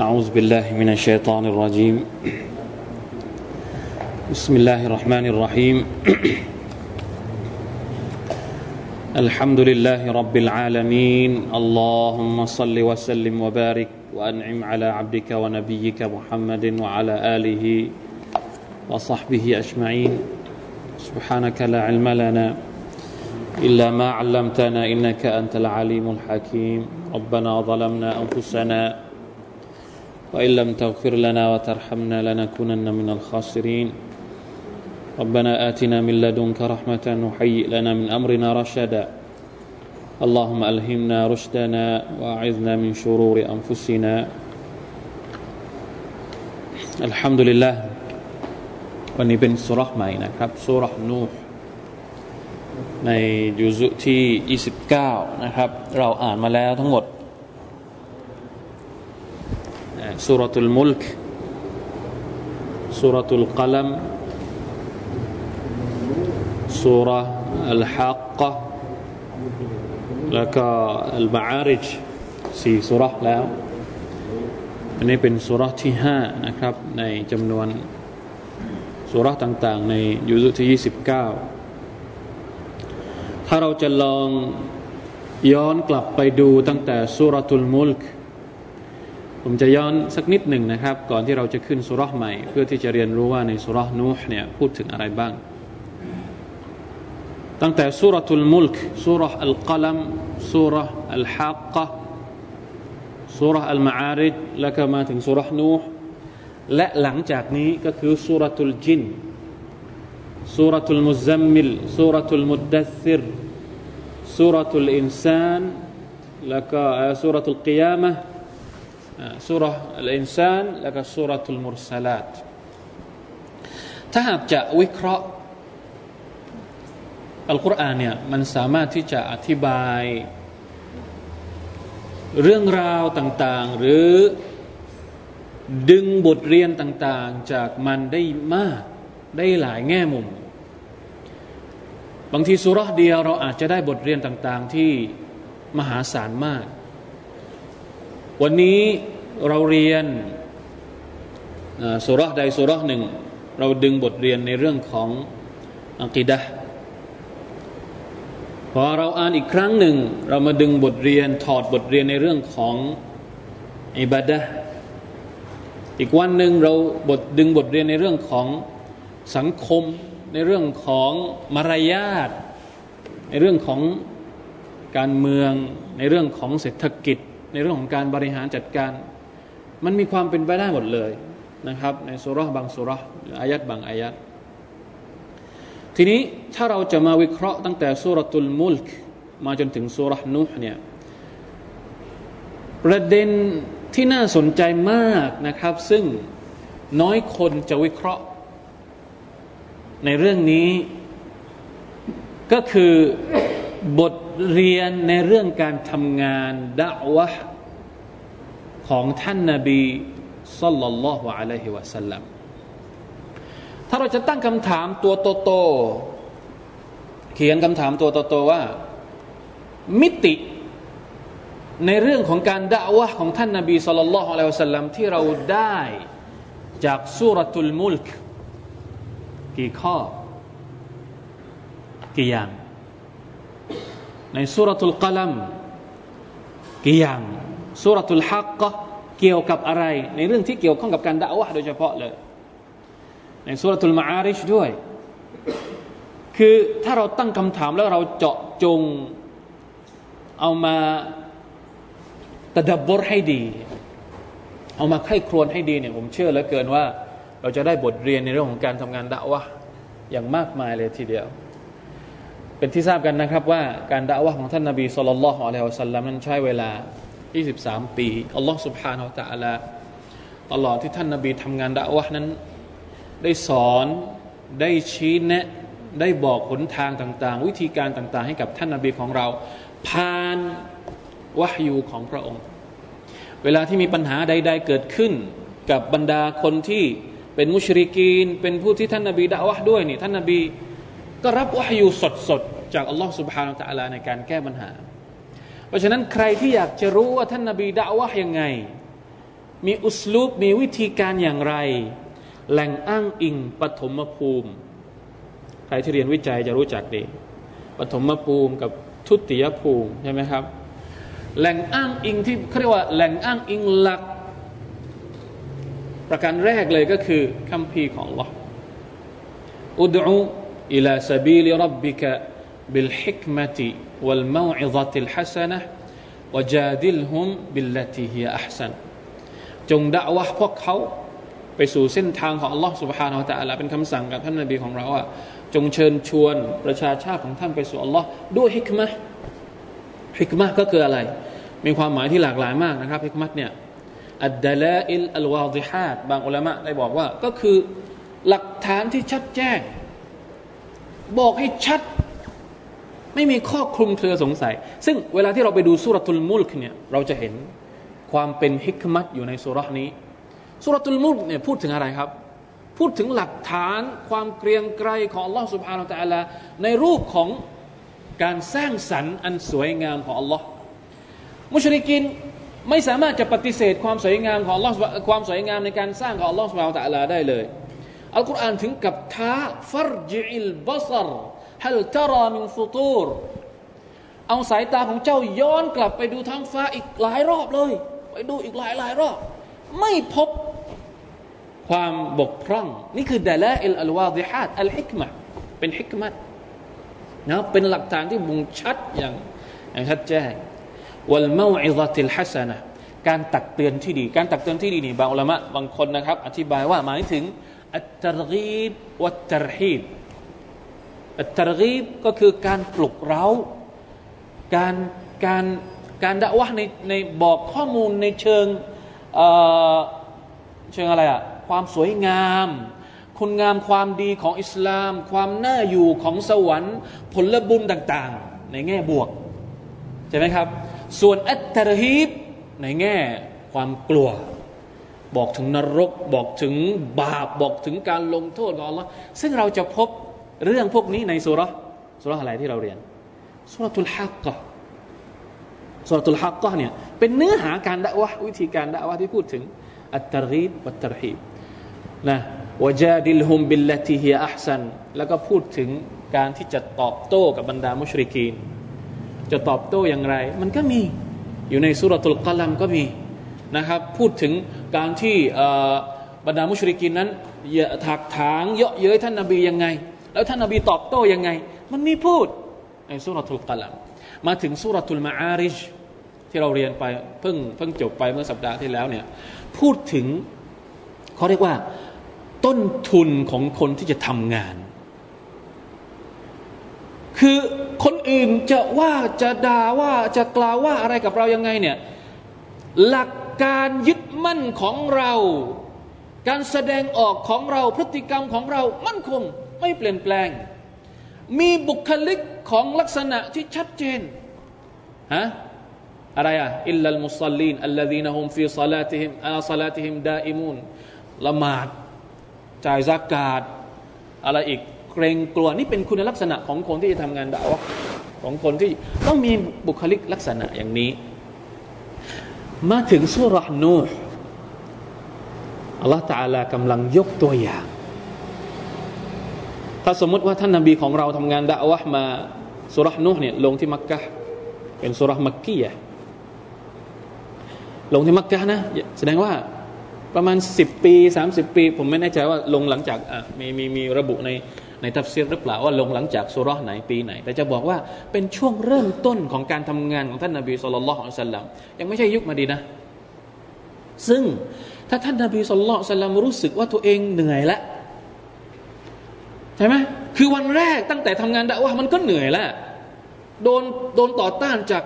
أعوذ بالله من الشيطان الرجيم. بسم الله الرحمن الرحيم. الحمد لله رب العالمين. اللهم صل وسلم وبارك وأنعم على عبدك ونبيك محمد وعلى آله وصحبه أجمعين. سبحانك لا علم لنا إلا ما علمتنا إنك أنت العليم الحكيم. ربنا ظلمنا أنفسنا وإن لم تغفر لنا وترحمنا لنكونن من الخاسرين ربنا آتنا من لدنك رحمة وهيئ لنا من أمرنا رشدا اللهم ألهمنا رشدنا وأعذنا من شرور أنفسنا الحمد لله วันนี้เป็นสุรษใหม่นะครับสุรษนูห์ในยุซุที่ 29 นะครับ เราอ่านมาแล้วทั้งหมด สุรตุลมุลกสุรตุลกลัมสุรอัลฮักกะแล้วก็อัลบาอาริจสี่สุรแล้ว อันนี้เป็นสุรที่ห้านะครับ ในจำนวนสุรต่างๆ ในยุซุที่29ถ้าเราจะลองย้อนกลับไปดูตั้งแต่สุรทุลมุลก ผมจะย้อนสักนิดหนึ่งนะครับ ก่อนที่เราจะขึ้นสุรษใหม่ เพื่อที่จะเรียนรู้ว่าในสุรษนูห์เนี่ยพูดถึงอะไรบ้าง ตั้งแต่สุรทุลมุลกสุรษอัลกลัมสุรษอัลฮักกะสุรษอัลมาอาริดแล้วก็มาถึงสุรษนูห์และหลังจากนี้ก็คือสุรทุลจินสุรทุลมุซัมมิลสุรทุลมุดดัซิรสุรทุลอินซานแล้วก็สุรทุลกิยามะ สุรอัลอินซานแล้วก็สุรทุลมุรสลาตถ้าหากจะวิเคราะห์อัลกุรอานเนี่ยมันสามารถที่จะอธิบาย เรื่องราวต่างๆ หรือดึงบทเรียนต่างๆ จากมันได้มากได้หลายแง่มุม บางทีสุรษเดียวเราอาจจะได้บทเรียนต่างๆ ที่มหาศาลมาก วันนี้ เราเรียนสุรษใดสุรษหนึ่ง เราดึงบทเรียนในเรื่องของอักิดะพอเราอ่านอีกครั้งหนึ่ง เรามาดึงบทเรียนถอดบทเรียนในเรื่องของอิบาดะอีกวันหนึ่งเราบทดึงบทเรียนในเรื่องของสังคม ในเรื่องของมารยาทในเรื่องของการเมือง ในเรื่องของเศรษฐกิจ ในเรื่องของการบริหารจัดการ มันมีความเป็นไปได้หมดเลยนะครับ ในสุรษบางสุรษหรืออายัดบางอายัดทีนี้ถ้าเราจะมาวิเคราะห์ตั้งแต่สุรตุลมุลกมาจนถึงสุรษนุห์เนี่ยประเด็นที่น่าสนใจมากนะครับ ซึ่งน้อยคนจะวิเคราะห์ ในเรื่องนี้ ก็คือบทเรียนในเรื่องการทำงานดะวะ ของท่านนาบีสัลลัลลอฮุอะลัยฮิวะสัลลัมถ้าเราจะตั้งคำถามตัวโตๆเขียนคำถามตัวโตๆว่า มิติในเรื่องของการด่าวะของท่านนาบีสุลต่านละฮ์อะลัยฮิวะสัลลัมที่เราได้จากสุรตุลมุลกกี่ข้อ กี่อย่าง ในสุรตุลกลัมกี่อย่าง สุรตุลฮักกะเกี่ยวกับอะไร ในเรื่องที่เกี่ยวข้องกับการด่าวะโดยเฉพาะเลย ในสุรตุลมาอาริชด้วย คือถ้าเราตั้งคำถามแล้วเราเจาะจงเอามาตะดับบรให้ดี เอามาไข้ครวนให้ดีเนี่ยผมเชื่อเหลือเกินว่า เราจะได้บทเรียนในเรื่องของการทำงานดะวะอย่างมากมายเลยทีเดียว เป็นที่ทราบกันนะครับว่าการดะวะของท่านนาบีสุลต่านละฮ์อะลัยฮิวสัลลัมนั้นใช้เวลา 23 ปีอัลลอฮ์ سبحانه และ تعالى ตลอดที่ท่านนาบีทำงานดะวะนั้น ได้สอนได้ชี้แนะ ได้บอกหนทางต่าง ๆ วิธีการต่าง ๆ ให้กับท่านนาบีของเราผ่านวะฮยูของพระองค์ เวลาที่มีปัญหาใด ๆ เกิดขึ้นกับบรรดาคนที่เป็นมุชริกีน เป็นผู้ที่ท่านนาบีด่าวะด้วยนี่ท่านนาบีก็รับวะฮยูสดๆ จากอัลลอฮ์ سبحانه และ تعالى ในการแก้ปัญหา เพราะฉะนั้นใครที่อยากจะรู้ว่าท่านนาบีด่าวะยังไง มีอุสลูปมีวิธีการอย่างไร แหล่งอ้างอิงปฐมภูมิ ใครที่เรียนวิจัยจะรู้จักดีปฐมภูมิกับทุติยภูมิใช่ไหมครับ แหล่งอ้างอิงที่เขาเรียกว่าแหล่งอ้างอิงหลัก ประการแรกเลยก็คือคำพีของ Allah อุดูอิลาสบีลิรับบิกะบิลฮิคเมตี بالحكمة والموعظة الحسنة وجادلهم بالتي هي أحسن จงด่าวะพวกเขาไปสู่เส้นทางของ Allah سبحانه และ تعالى เป็นคำสั่งกับท่านนบีของเราว่าจงเชิญชวนประชาชาติของท่านไปสู่ Allah ด้วยฮิกมะฮิกมะก็คืออะไร มีความหมายที่หลากหลายมากนะครับฮิกมะเนี่ยอัดดลาอิลอัลวาดิฮัดบางอุลามะได้บอกว่าก็คือหลักฐานที่ชัดแจ้ง บอกให้ชัด ไม่มีข้อคลุมเครือสงสัย ซึ่งเวลาที่เราไปดูสุรทุลมุลกเนี่ยเราจะเห็นความเป็นฮิกมัตอยู่ในสุรษนี้สุรทุลมุลกเนี่ยพูดถึงอะไรครับ พูดถึงหลักฐานความเกรียงไกรของอัลลอฮ์สุบฮานาอัลลอฮ์ในรูปของการสร้างสรรค์อันสวยงามของอัลลอฮ์มุชลิกินไม่สามารถจะปฏิเสธความสวยงามของอัลลอฮ์ความสวยงามในการสร้างของอัลลอฮ์ سبحانه وتعالى เลยอัลกุรอานถึงกับท้าفارجع البصر هل ترى من فطور เอาสายตาของเจ้าย้อนกลับไปดูท้องฟ้าอีกหลายรอบเลย ไปดูอีกหลายหลายรอบ ไม่พบความบกพร่อง นี่คือالدلائل الواضحاتอัลฮิกมะเป็นฮิกมะนะเป็นหลักฐานที่บ่งชัดอย่างอย่างชัดแจ้งวัลมาอิซติลฮัสนะการตักเตือนที่ดี การตักเตือนที่ดีนี่บางอุลามะบางคนนะครับ อธิบายว่าหมายถึงอัตตรกีบวัตตรฮีบ ตรกีบก็คือการปลุกเร้า การการการด่าวะในในบอกข้อมูลในเชิงเเชิงอะไรอะความสวยงาม คุณงามความดีของอิสลาม ความน่าอยู่ของสวรรค์ ผลบุญต่างๆ ในแง่บวก ใช่ไหมครับ ส่วนอัตตรฮีบในแง่ความกลัว บอกถึงนรก บอกถึงบาป บอกถึงการลงโทษของ Allah ซึ่งเราจะพบ เรื่องพวกนี้ในสุรสุรอะไรที่เราเรียนสุรทุลฮักกะสุรทุลฮักกะเนี่ยเป็นเนื้อหาการด่าวะวิธีการด่าวะที่พูดถึงอัตตรีบวัตตรฮีบนะวจาดิลฮุมบิลลติฮิอัพซันแล้วก็พูดถึงการที่จะตอบโต้กับบรรดามุชริกีน จะตอบโต้อย่างไร มันก็มีอยู่ในสุรทุลกลัมก็มีนะครับพูดถึงการที่บรรดามุชริกีนนั้นถักถางเยาะเย้ยท่านนบียังไง แล้วท่านนบีตอบโต้ยังไง มันมีพูดในสุรทูลกลัมมาถึงสุรทูลมาอาริชที่เราเรียนไปเพิ่งเพิ่งจบไปเมื่อสัปดาห์ที่แล้วเนี่ยพูดถึงเขาเรียกว่า ต้นทุนของคนที่จะทำงาน คือคนอื่นจะว่าจะด่าว่าจะกล่าวว่าอะไรกับเรายังไงเนี่ยหลักการยึดมั่นของเรา การแสดงออกของเราพฤติกรรมของเรามั่นคง ไม่เปลี่ยนแปลง มีบุคลิกของลักษณะที่ชัดเจนฮะอะไรอะอิลลัลมุสลินอัลลดีนฮุมฟีซาลาติฮิมอาซาลาติฮิมดาอิมุนละหมาดจ่ายซักกาดอะไรอีกเกรงกลัวนี่เป็นคุณลักษณะของคนที่จะทำงานด่าวของคนที่ต้องมีบุคลิกลักษณะอย่างนี้ มาถึงสุรนูห์อัลลอฮฺตาลากำลังยกตัวอย่าง ถ้าสมมติว่าท่านนาบีของเราทำงานดะวะมาสุรษนุเนี่ยลงที่มักกะเป็นสุรษมักกียะลงที่มักกะนะแสดงว่าประมาณสิบปีสามสิบปี ผมไม่แน่ใจว่าลงหลังจากมีมีมีระบุในในทัฟซีรหรือเปล่าว่าลงหลังจากสุรษไหนปีไหน แต่จะบอกว่าเป็นช่วงเริ่มต้นของการทำงานของท่านนาบีสุลต่านละฮ์อัลสลัมยังไม่ใช่ยุคมาดีนะ ซึ่งถ้าท่านนาบีสุลต่านละฮ์รู้สึกว่าตัวเองเหนื่อยแล้ว ช่ไหมคือวันแรกตั้งแต่ทำงานดะว่ามันก็เหนื่อยแล้วโดนโดนต่อต้านจาก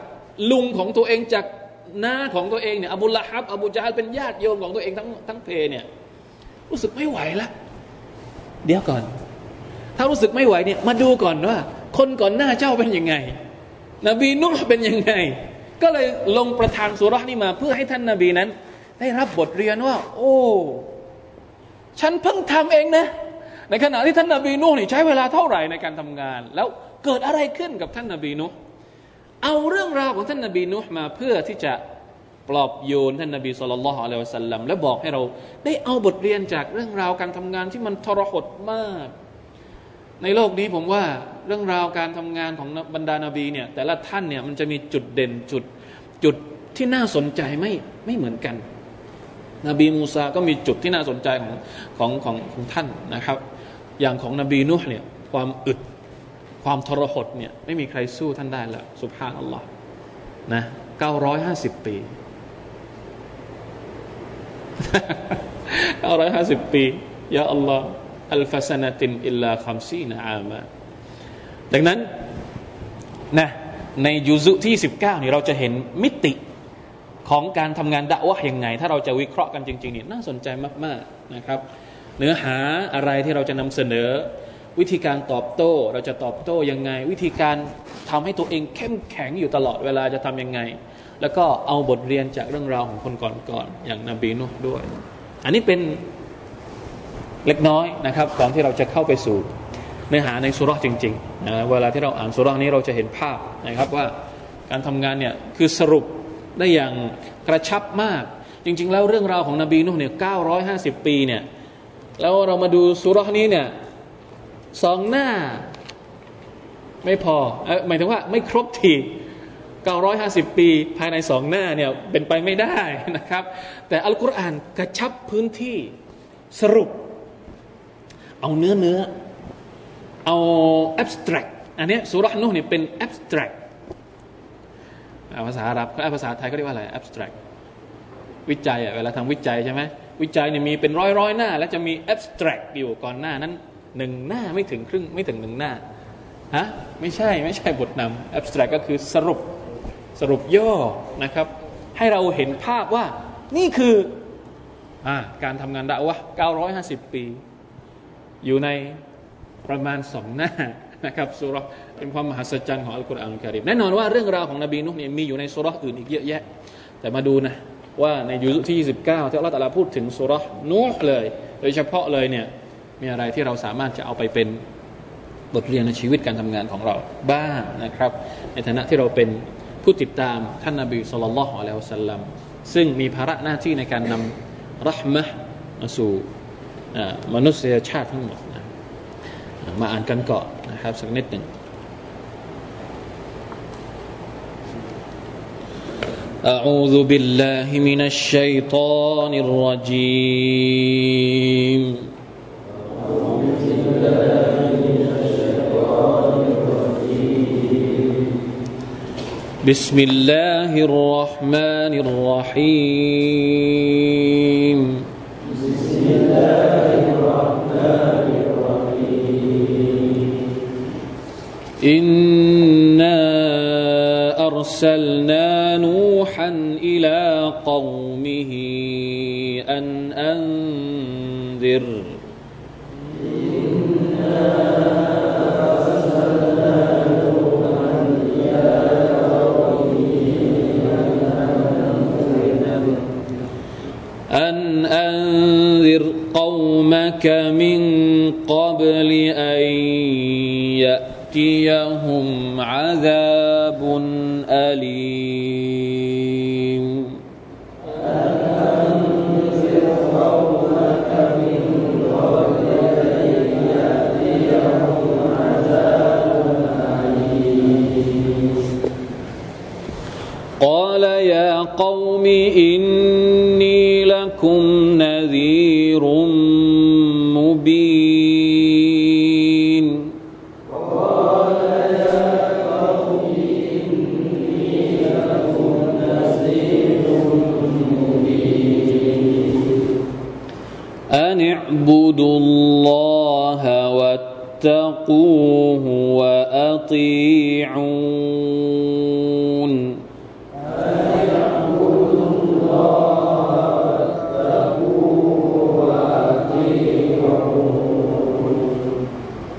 ลุงของตัวเองจากน้าของตัวเองเนี่ยอบูละฮับอบูจาฮัลเป็นญาติโยมของตัวเองทั้งทั้งเพเนี่ยรู้สึกไม่ไหวแล้วเดี๋ยวก่อน ถ้ารู้สึกไม่ไหวเนี่ยมาดูก่อนว่า คนก่อนหน้าเจ้าเป็นยังไง นบีนุ่ห์เป็นยังไง ก็เลยลงประทานสุรานี้มา เพื่อให้ท่านนาบีนั้น ได้รับบทเรียนว่า โอ้ ฉันเพิ่งทำเองนะ ในขณะที่ท่านนาบีนูนี่ใช้เวลาเท่าไหร่ในการทำงาน แล้วเกิดอะไรขึ้นกับท่านนาบีนูเอาเรื่องราวของท่านนาบีนูมาเพื่อที่จะปลอบโยนท่านนบีสุลต่านละฮ์อะลัยฮิสัลลัมและบอกให้เราได้เอาบทเรียนจากเรื่องราวการทำงานที่มันทรหดมาก ในโลกนี้ผมว่าเรื่องราวการทำงานของบรรดานาบีเนี่ยแต่ละท่านเนี่ยมันจะมีจุดเด่นจุดจุดที่น่าสนใจไม่ไม่เหมือนกัน นบีมูซาก็มีจุดที่น่าสนใจของของของของท่านนะครับ อย่างของนบีนุห์เนี่ยความอึดความทรหดเนี่ยไม่มีใครสู้ท่านได้ล้วสุภาพอัลลอฮ์นะเก้าร้อยห้าสิบปีเก้าร้อยห้าสิบปีيا الله ألف سنة إلا خمسين عاماดังนั้นนะในยุซุที่สิบเก้านี่เราจะเห็นมิติ ของการทำงานดะวะยังไง ถ้าเราจะวิเคราะห์กันจริงๆนี่น่าสนใจมากๆนะครับ เนื้อหาอะไรที่เราจะนำเสนอ วิธีการตอบโต้ เราจะตอบโต้ยังไง วิธีการทำให้ตัวเองเข้มแข็งอยู่ตลอดเวลาจะทํำยังไง แล้วก็เอาบทเรียนจากเรื่องราวของคนก่อนๆอย่างนบีนุด้วย อันนี้เป็นเล็กน้อยนะครับก่อนที่เราจะเข้าไปสู่เนื้อหาในสุรษจริงๆนะเวลาที่เราอ่านสุรษนี้เราจะเห็นภาพนะครับว่าการทำงานเนี่ยคือสรุป ได้อย่างกระชับมาก จริง ๆ แล้วเรื่องราวของนบีนุ่เนี่ยเก้าร้อยห้าสิบปีเนี่ยแล้วเรามาดูสุรษนี้เนี่ยสองหน้าไม่พออหมายถึงว่าไม่ครบที950 ปีภายในสองหน้าเนี่ยเป็นไปไม่ได้นะครับ แต่อัลกุรอานกระชับพื้นที่สรุป เอาเนื้อเนื้อเอา abstract อันนี้สุรษนุ่เนี่ยเป็น abstract ภาษาอาหรับภาษาไทยก็เรียกว่าอะไร abstract วิจัยอะเวลาทำวิจัยใช่ไหมวิจัยเนี่ยมีเป็นร้อยร้อยหน้า แล้วจะมี abstract อยู่ก่อนหน้านั้นหนึ่งหน้าไม่ถึงครึ่งไม่ถึงหนึ่งหน้าฮะไม่ใช่ไม่ใช่บทนำ abstract ก็คือสรุปสรุปย่อนะครับ ให้เราเห็นภาพว่านี่คืออการทำงานดาวะ950 ปี อยู่ในประมาณสองหน้า นะครับสุรเป็นความมหัศจรรย์ของอัลกุรอานคาริมแน่นอนว่าเรื่องราวของนบีนุเนี่ยมีอยู่ในสุรอื่นอีกเยอะแยะ แต่มาดูนะว่าในยุคที่ 29 ที่อัลลอฮฺตะลาพูดถึงสุรนูห์เลย โดยเฉพาะเลยเนี่ยมีอะไรที่เราสามารถจะเอาไปเป็นบทเรียนในชีวิตการทำงานของเราบ้างนะครับ ในฐานะที่เราเป็นผู้ติดตามท่านนาบีสุลต่านละฮ์อะลัยฮิสัลลัมซึ่งมีภาระหน้าที่ในการนำรัหมะมาสู่มนุษยชาติทั้งหมดมาอ่านกันก่อน حابسك جدا أعوذ بالله من الشيطان الرجيم. بسم الله الرحمن الرحيم. بسم الله الرحمن الرحيم إنا أرسلنا نوحا إلى قومه أن أنذر أن أنذر قومك من يأتيهم عذاب أليم. قال يا قوم إني لكم واتقوه وأطيعون.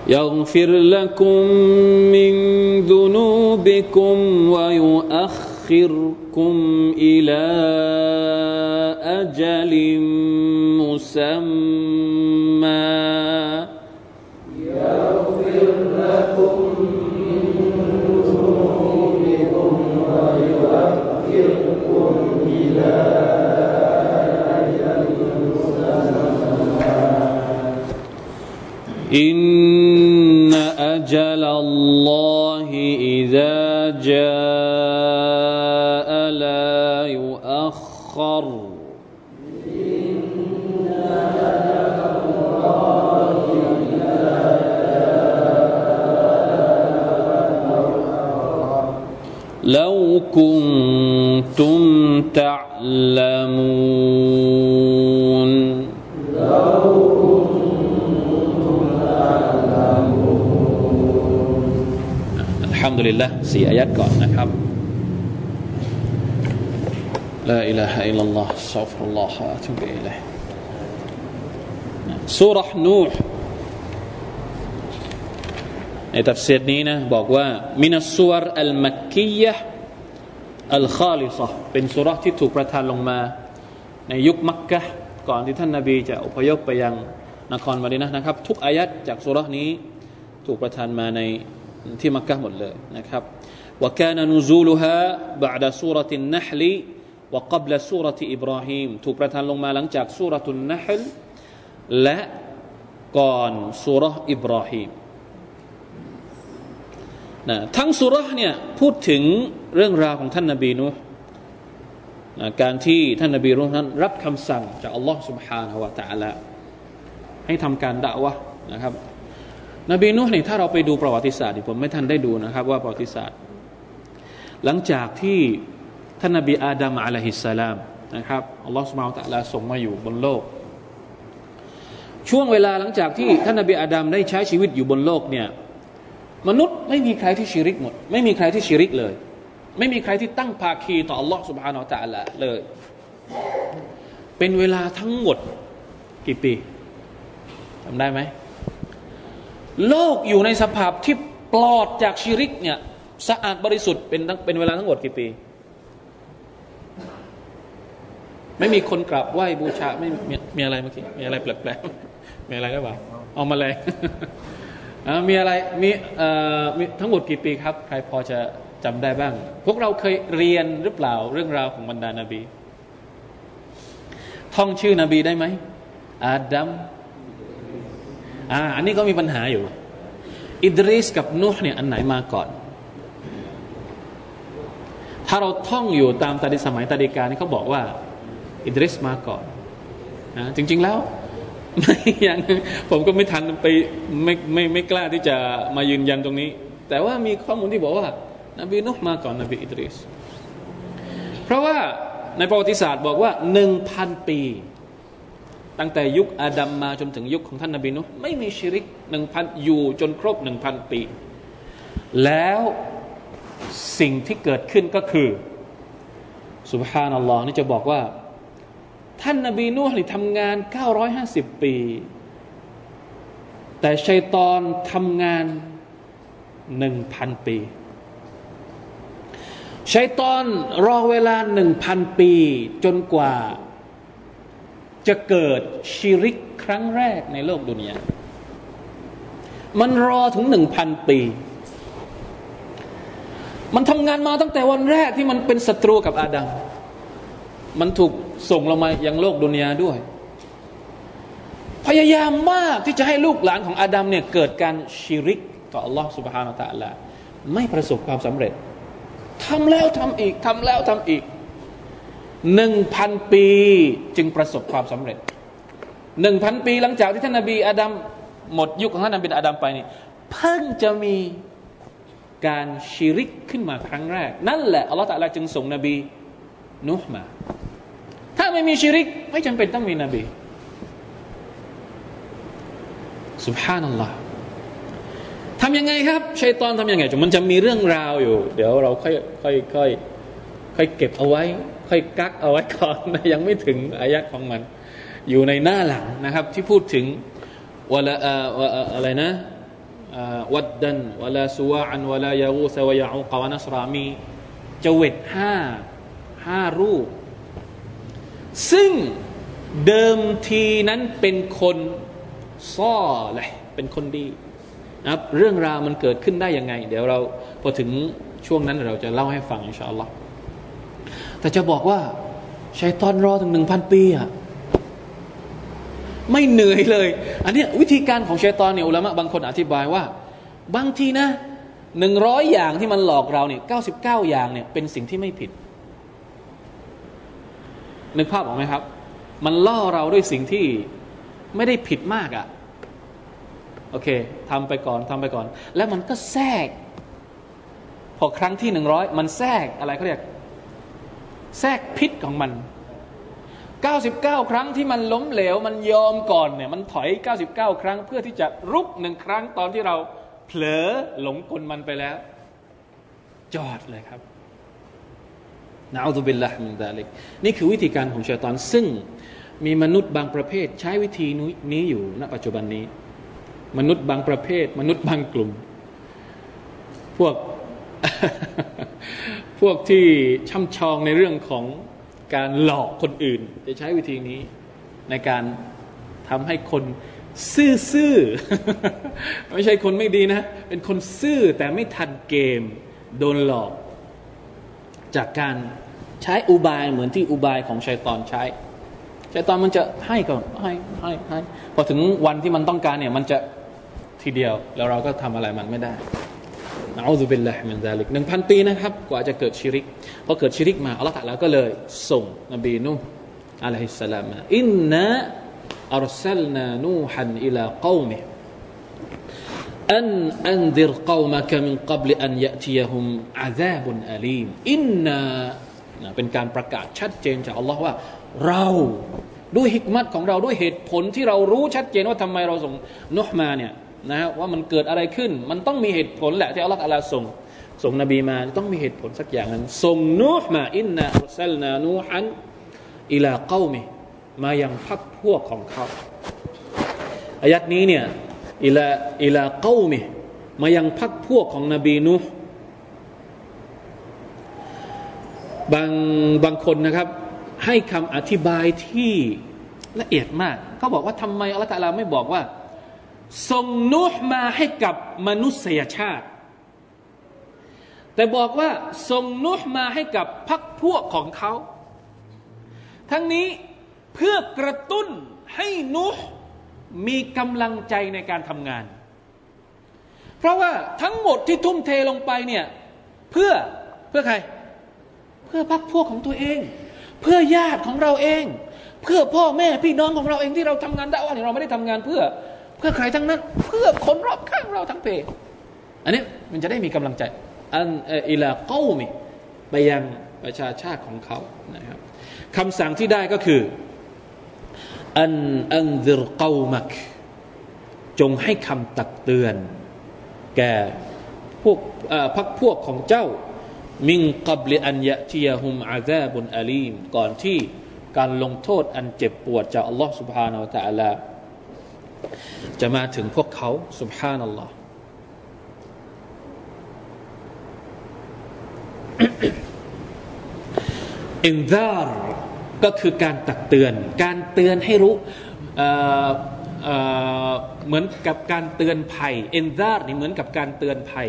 يغفر لكم من ذنوبكم ويؤخركم إلى أجل مسمى. สี่อายัดก่อนนะครับลาอิลาฮะอิลลัลลอฮ์ซัฟรุลลอฮ์อะตุบิอิลัยสุรษนูห์ในตัฟซีรนี้นะบอกว่าمن السور المكية الخالصةเป็นสูเราะฮ์ที่ถูกประทานลงมา ในยุคมักกะฮ์ก่อนที่ท่านนาบีจะอพยพไปยังนครมาดีนะฮ์นะครับ ทุกอายัดจากสูเราะฮ์นี้ถูกประทานมาในที่มักกะหมดเลยนะครับ وكان نزولها بعد سورة النحل وقبل سورة إبراهيم ถูกประทานลงมาหลังจากสุรทุนนัฮลและก่อนสุรอิบราฮิมนะทั้งสุรเนี่ยพูดถึงเรื่องราวของท่านนาบีนุนะการที่ท่านนาบีนุนั้นรับคำสั่งจากอัลลอฮ์ سبحانه และ تعالى ให้ทำการด่าวะนะครับนบีนุนี่ถ้าเราไปดูประวัติศาสตร์ผมไม่ทันได้ดูนะครับ ว่าประวัติศาสตร์ หลังจากที่ท่านนบีอาดัมอะลัยฮิสสลามนะครับอัลลอฮ์สุบไบร์ตะลาส่งมาอยู่บนโลก ช่วงเวลาหลังจากที่ท่านนบีอาดัมได้ใช้ชีวิตอยู่บนโลกเนี่ยมนุษย์ไม่มีใครที่ชิริกหมด ไม่มีใครที่ชิริกเลย ไม่มีใครที่ตั้งภาคีต่ออัลลอฮ์สุบฮานาอัลตะลาเลย เป็นเวลาทั้งหมดกี่ปีจำได้ไหมโลกอยู่ในสภาพที่ปลอดจากชิริกเนี่ย สะอาดบริสุทธิ์เป็นเป็นเวลาทั้งหมดกี่ปี ไม่มีคนกราบไหว้บูชาไม่มีมีอะไรเมื่อกี้มีอะไรแปลกๆมีอะไรก็บอกเอามาเลยมีอะไรมีทั้งหมดกี่ปีครับ ใครพอจะจำได้บ้าง พวกเราเคยเรียนหรือเปล่าเรื่องราวของบรรดานาบีท่องชื่อนบีได้ไหมอาดัมอ่าอันนี้ก็มีปัญหาอยู่ อิดริสกับนุห์เนี่ยอันไหนมาก่อน ถ้าเราท่องอยู่ตามตาดิสมัยตาดิกานี่เขาบอกว่า อิดริสมาก่อนนะจริง ๆแล้วไม่ยังผมก็ไม่ทันไปไม่ไม่ไม่กล้าที่จะมายืนยันตรงนี้ แต่ว่ามีข้อมูลที่บอกว่านบีนุฮมาก่อนนบีอิดริส เพราะว่าในประวัติศาสตร์บอกว่าหนึ่งพันปี ตั้งแต่ยุคอาดัมมาจนถึงยุคของท่านนบีนุฮ์ไม่มีชิริกหนึ่งพันอยู่จนครบหนึ่งพันปี แล้ว สิ่งที่เกิดขึ้นก็คือสุบฮานัลลอฮ์นี่จะบอกว่า ท่านนบีนูห์นี่ทำงาน 950 ปี แต่ชัยตอนทำงาน 1,000 ปีชัยตอนรอเวลา 1,000 ปี จนกว่า จะเกิดชิริกครั้งแรกในโลกดุนยามันรอถึง 1,000 ปี มันทำงานมาตั้งแต่วันแรกที่มันเป็นศัตรูกับอาดัม มันถูกส่งลงมายังโลกดุนยาด้วย พยายามมากที่จะให้ลูกหลานของอาดัมเนี่ยเกิดการชิริกต่ออัลลอฮ์สุบฮานาตะละไม่ประสบความสำเร็จ ทำแล้วทำอีก ทำแล้วทำอีกหนึ่งพันปีจึงประสบความสำเร็จหนึ่งพันปีหลังจากที่ท่านนาบีอาดัมหมดยุคของท่านนบีอาดัมไปนี่เพิ่งจะมี การชิริกขึ้นมาครั้งแรก นั่นแหละอัลลอฮฺตะลาจึงส่งนบีนุฮ์มา ถ้าไม่มีชิริก ไม่จำเป็นต้องมีนบีสุบฮานัลลอฮ์ทำยังไงครับชัยตอนทำยังไงจมันจะมีเรื่องราวอยู่ เดี๋ยวเราค่อยค่อยค่อยค่อยเก็บเอาไว้ ค่อยกักเอาไว้ก่อนนะยังไม่ถึงอายัดของมัน อยู่ในหน้าหลังนะครับ ที่พูดถึงวลาอะไรนะ วัดดันวลาสุวาอันวลายาอูซวายาอุกวานัสรามีจเวตห้าห้ารูป ซึ่งเดิมทีนั้นเป็นคนซ่อเลยเป็นคนดีนะครับเรื่องราวมันเกิดขึ้นได้ยังไง เดี๋ยวเราพอถึงช่วงนั้นเราจะเล่าให้ฟังอินชาอัลลอฮ์แต่จะบอกว่าชัยตอนรอถึงหนึ่งพันปีอะ ไม่เหนื่อยเลย อันนี้วิธีการของชัยตอนเนี่ยอุลามะบางคนอธิบายว่า บางทีนะหนึ่งร้อยอย่างที่มันหลอกเราเนี่ยเก้าสิบเก้าอย่างเนี่ยเป็นสิ่งที่ไม่ผิด นึกภาพออกไหมครับ มันล่อเราด้วยสิ่งที่ไม่ได้ผิดมากอะ่ะโอเคทำไปก่อนทำไปก่อน แล้วมันก็แทรก พอครั้งที่หนึ่งร้อยมันแทรกอะไรเขาเรียก แทรกพิษของมัน 99 ครั้งที่มันล้มเหลวมันยอมก่อนเนี่ยมันถอย 99 ครั้งเพื่อที่จะรุกหนึ่งครั้งตอนที่เราเผลอหลงกลมันไปแล้ว จอดเลยครับนะอัลลอฮฺบิลละมินดาลิกนี่คือวิธีการของชัยตอนซึ่งมีมนุษย์บางประเภทใช้วิธีนี้อยู่ณปัจจุบันนี้ มนุษย์บางประเภท มนุษย์บางกลุ่ม พวกพวกที่ช่ำชองในเรื่องของ การหลอกคนอื่น จะใช้วิธีนี้ในการทำให้คนซื่อๆไม่ใช่คนไม่ดีนะ เป็นคนซื่อแต่ไม่ทันเกม โดนหลอก จากการใช้อุบายเหมือนที่อุบายของชัยตอนใช้ชัยตอนมันจะให้ก่อนให้ให้ให้พอถึงวันที่มันต้องการเนี่ย มันจะทีเดียวแล้วเราก็ทำอะไรมันไม่ได้ نعوذ بالله من ذلكหนึ่งพันปีนะครับ กว่าจะเกิดชิริกพอเกิดชิริกมาอัลลอฮฺ تعالىก็เลยส่งนบีนูอะลัยฮิสสลามอินนะอัลสลนานูฮันอิลากวมิอันอันดิรกวมะกมินกับลอันยะทียฮุมอาซาบุนอาลีมอินนาเป็นการประกาศชัดเจนจากอัลลอฮ์ว่าเราด้วยฮิกมัตของเราด้วยเหตุผลที่เรารู้ชัดเจนว่าทำไมเราส่งนุฮมาเนี่ย นะว่ามันเกิดอะไรขึ้น มันต้องมีเหตุผลแหละที่อัลลอฮฺอัลลส่งส่งนบีมาต้องมีเหตุผลสักอย่างนั้นส่งนูห์มาอินนาอัลซัลนานูฮันอิลาเก้ามิมายังพักพวกของเขาอายัดนี้เนี่ยอิลาอิลาเก้ามิมายังพักพวกของนบีนูห์บางบางคนนะครับ ให้คำอธิบายที่ละเอียดมากเขาบอกว่าทำไมอัลลอฮฺไม่บอกว่า ส่งนุห์มาให้กับมนุษยชาติ แต่บอกว่าส่งนุห์มาให้กับพักพวกของเขา ทั้งนี้เพื่อกระตุ้นให้นุห์มีกำลังใจในการทำงาน เพราะว่าทั้งหมดที่ทุ่มเทลงไปเนี่ยเพื่อเพื่อใคร เพื่อพักพวกของตัวเอง เพื่อญาติของเราเอง เพื่อพ่อแม่พี่น้องของเราเองที่เราทำงานได้ว่าเราไม่ได้ทำงานเพื่อ เพื่อใครทั้งนั้น เพื่อคนรอบข้างเราทั้งเพอันนี้มันจะได้มีกำลังใจ อันอิลาเก้ามิไปยังประชาชาติของเขานะครับคำสั่งที่ได้ก็คือ อันอันซิรเก้ามักจงให้คำตักเตือน แก่พวกพักพวกของเจ้า มิงกับลิอันยะทียหุมอาซาบุนอาลีม ก่อนที่การลงโทษอันเจ็บปวดจากอัลลอฮ์ سبحانه และ تعالى จะมาถึงพวกเขาสุบฮานัลลอฮ์อินซาร์ก็คือการตักเตือน การเตือนให้รู้เหมือนกับการเตือนภัย إنذار นี่เหมือนกับการเตือนภัย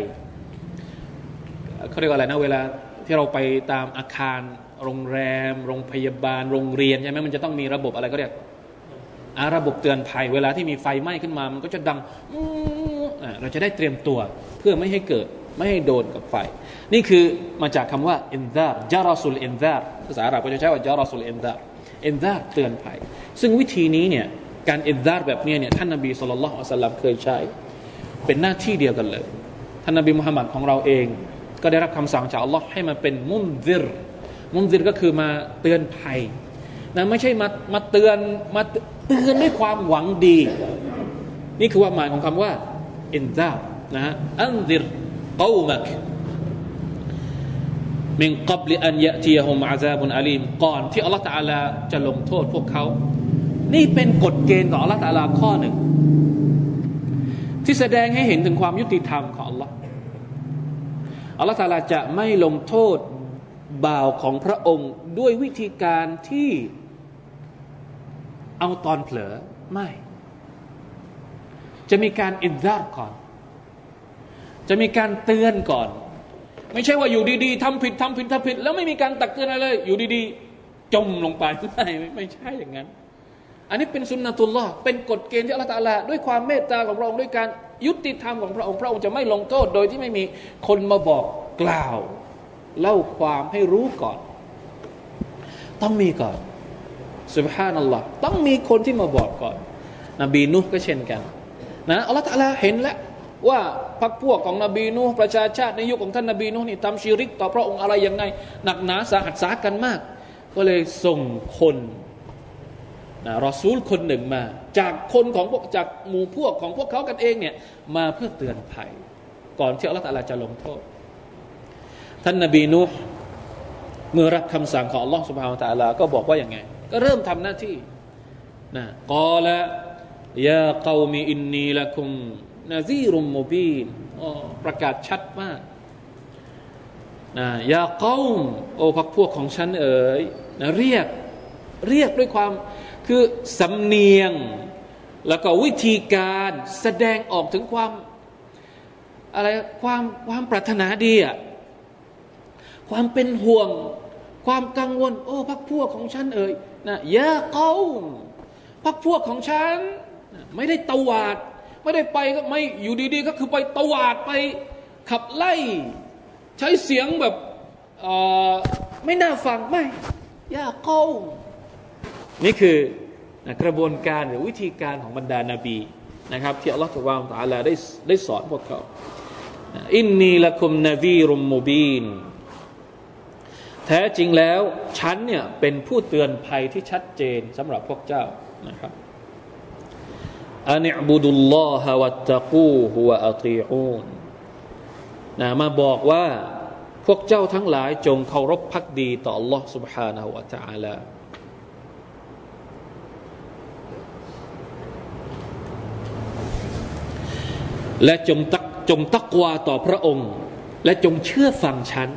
เขาเรียกว่าอะไรนะเวลาที่เราไปตามอาคาร โรงแรม โรงพยาบาล โรงเรียนใช่ไหมมันจะต้องมีระบบอะไรก็เรียก ระบบเตือนภัย เวลาที่มีไฟไหม้ขึ้นมา มันก็จะดังเราจะได้เตรียมตัวเพื่อไม่ให้เกิดไม่ให้โดนกับไฟ นี่คือมาจากคำว่า إنذار جرس الإنذار ภาษาอาหรับก็จะใช้ว่า جرس الإنذار إنذار เตือนภัย ซึ่งวิธีนี้เนี่ยการ إنذار แบบนี้เนี่ยท่านนบี صلى الله عليه وسلم เคยใช้ เป็นหน้าที่เดียวกันเลย ท่านนบีมุฮัมมัดของเราเอง ก็ได้รับคำสั่งจากอัลลอฮ์ให้มาเป็นمنذر منذر ก็คือมาเตือนภัย นะไม่ใช่มามาเตือนมาเตือนด้วยความหวังดี นี่คือคว่าหมายของคำว่าอินซาบนะฮะอันดิรกอมักมิงกับลิอันยะทียฮุมอาซาบุนอาลีมก่อนที่อัลลอฮฺตาลาจะลงโทษพวกเขา นี่เป็นกฎเกณฑ์ของอัลลอฮฺตาลาข้อหนึ่ง ที่แสดงให้เห็นถึงความยุติธรรมของอัลลอฮ์อัลลอฮฺตาลาจะไม่ลงโทษบ่าวของพระองค์ด้วยวิธีการที่ เอาตอนเผลอไม่ จะมีการอินซาร์ก่อน จะมีการเตือนก่อน ไม่ใช่ว่าอยู่ดีๆทำผิดทำผิดทำผิด แล้วไม่มีการตักเตือนอะไรเลย อยู่ดีๆ จมลงไปไม่ไม่ใช่อย่างนั้น อันนี้เป็นสุนนะตุลลอฮ์เป็นกฎเกณฑ์ที่อัลลอฮฺตาลาด้วยความเมตตาของพระองค์ด้วยการยุติธรรมของพระองค์พระองค์จะไม่ลงโทษโดยที่ไม่มีคนมาบอกกล่าว เล่าความให้รู้ก่อน ต้องมีก่อน สุบฮานัลลอฮ์ต้องมีคนที่มาบอกก่อน นบีนุก็เช่นกันนะอัลลอฮฺตาลาเห็นแล้วว่าพรรคพวกของนบีนูประชาชาติในยุคของท่านนบีนูนี่ทำชีริก ต่อพระองค์อะไรยังไง หนักหนาสาหัสสากันมาก ก็เลยส่งคนนะรอซูลคนหนึ่งมา จากคนของพวกจากหมู่พวกของพวกเขากันเองเนี่ยมาเพื่อเตือนภัย ก่อนที่อัลลอฮฺจะลงโทษ ท่านนบีนูเมื่อรับคำสั่งของอัลลอฮฺสุบฮานตะลาก็บอกว่าอย่างไง ก็เริ่มทำหน้าที่นะกอละยาเกามีอินนีละคุมนาซีรุมโมบีนประกาศชัดมากนะยาเก้าโอพักพวกของฉันเอ๋ยนะเรียกเรียกด้วยความคือสำเนียง แล้วก็วิธีการแสดงออกถึงความอะไรความความปรารถนาดีอะความเป็นห่วง ความกังวล โอ้พักพวกของฉันเอ่ย นะยาเก้าพักพวกของฉัน ไม่ได้ตวาด ไม่ได้ไปก็ไม่อยู่ดีๆ ก็คือไปตวาดไปขับไล่ ใช้เสียงแบบไม่น่าฟังไม่ยาเก้านี่คือกระบวนการหรือวิธีการของบรรดานาบีนะครับ ที่อัลลอฮฺสุบานตะลาได้ได้สอนพวกเขาอินนีละคุมนบีรุมมูบีน แท้จริงแล้ว ฉันเนี่ยเป็นผู้เตือนภัยที่ชัดเจนสำหรับพวกเจ้านะครับอันิบุดุลลอฮะวัตตะกูฮุวะอัตีอูนนะมาบอกว่าพวกเจ้าทั้งหลายจงเคารพพักดีต่อ Allah سبحانه และ تعالى และจงตักจงตักวาต่อพระองค์ และจงเชื่อฟังฉัน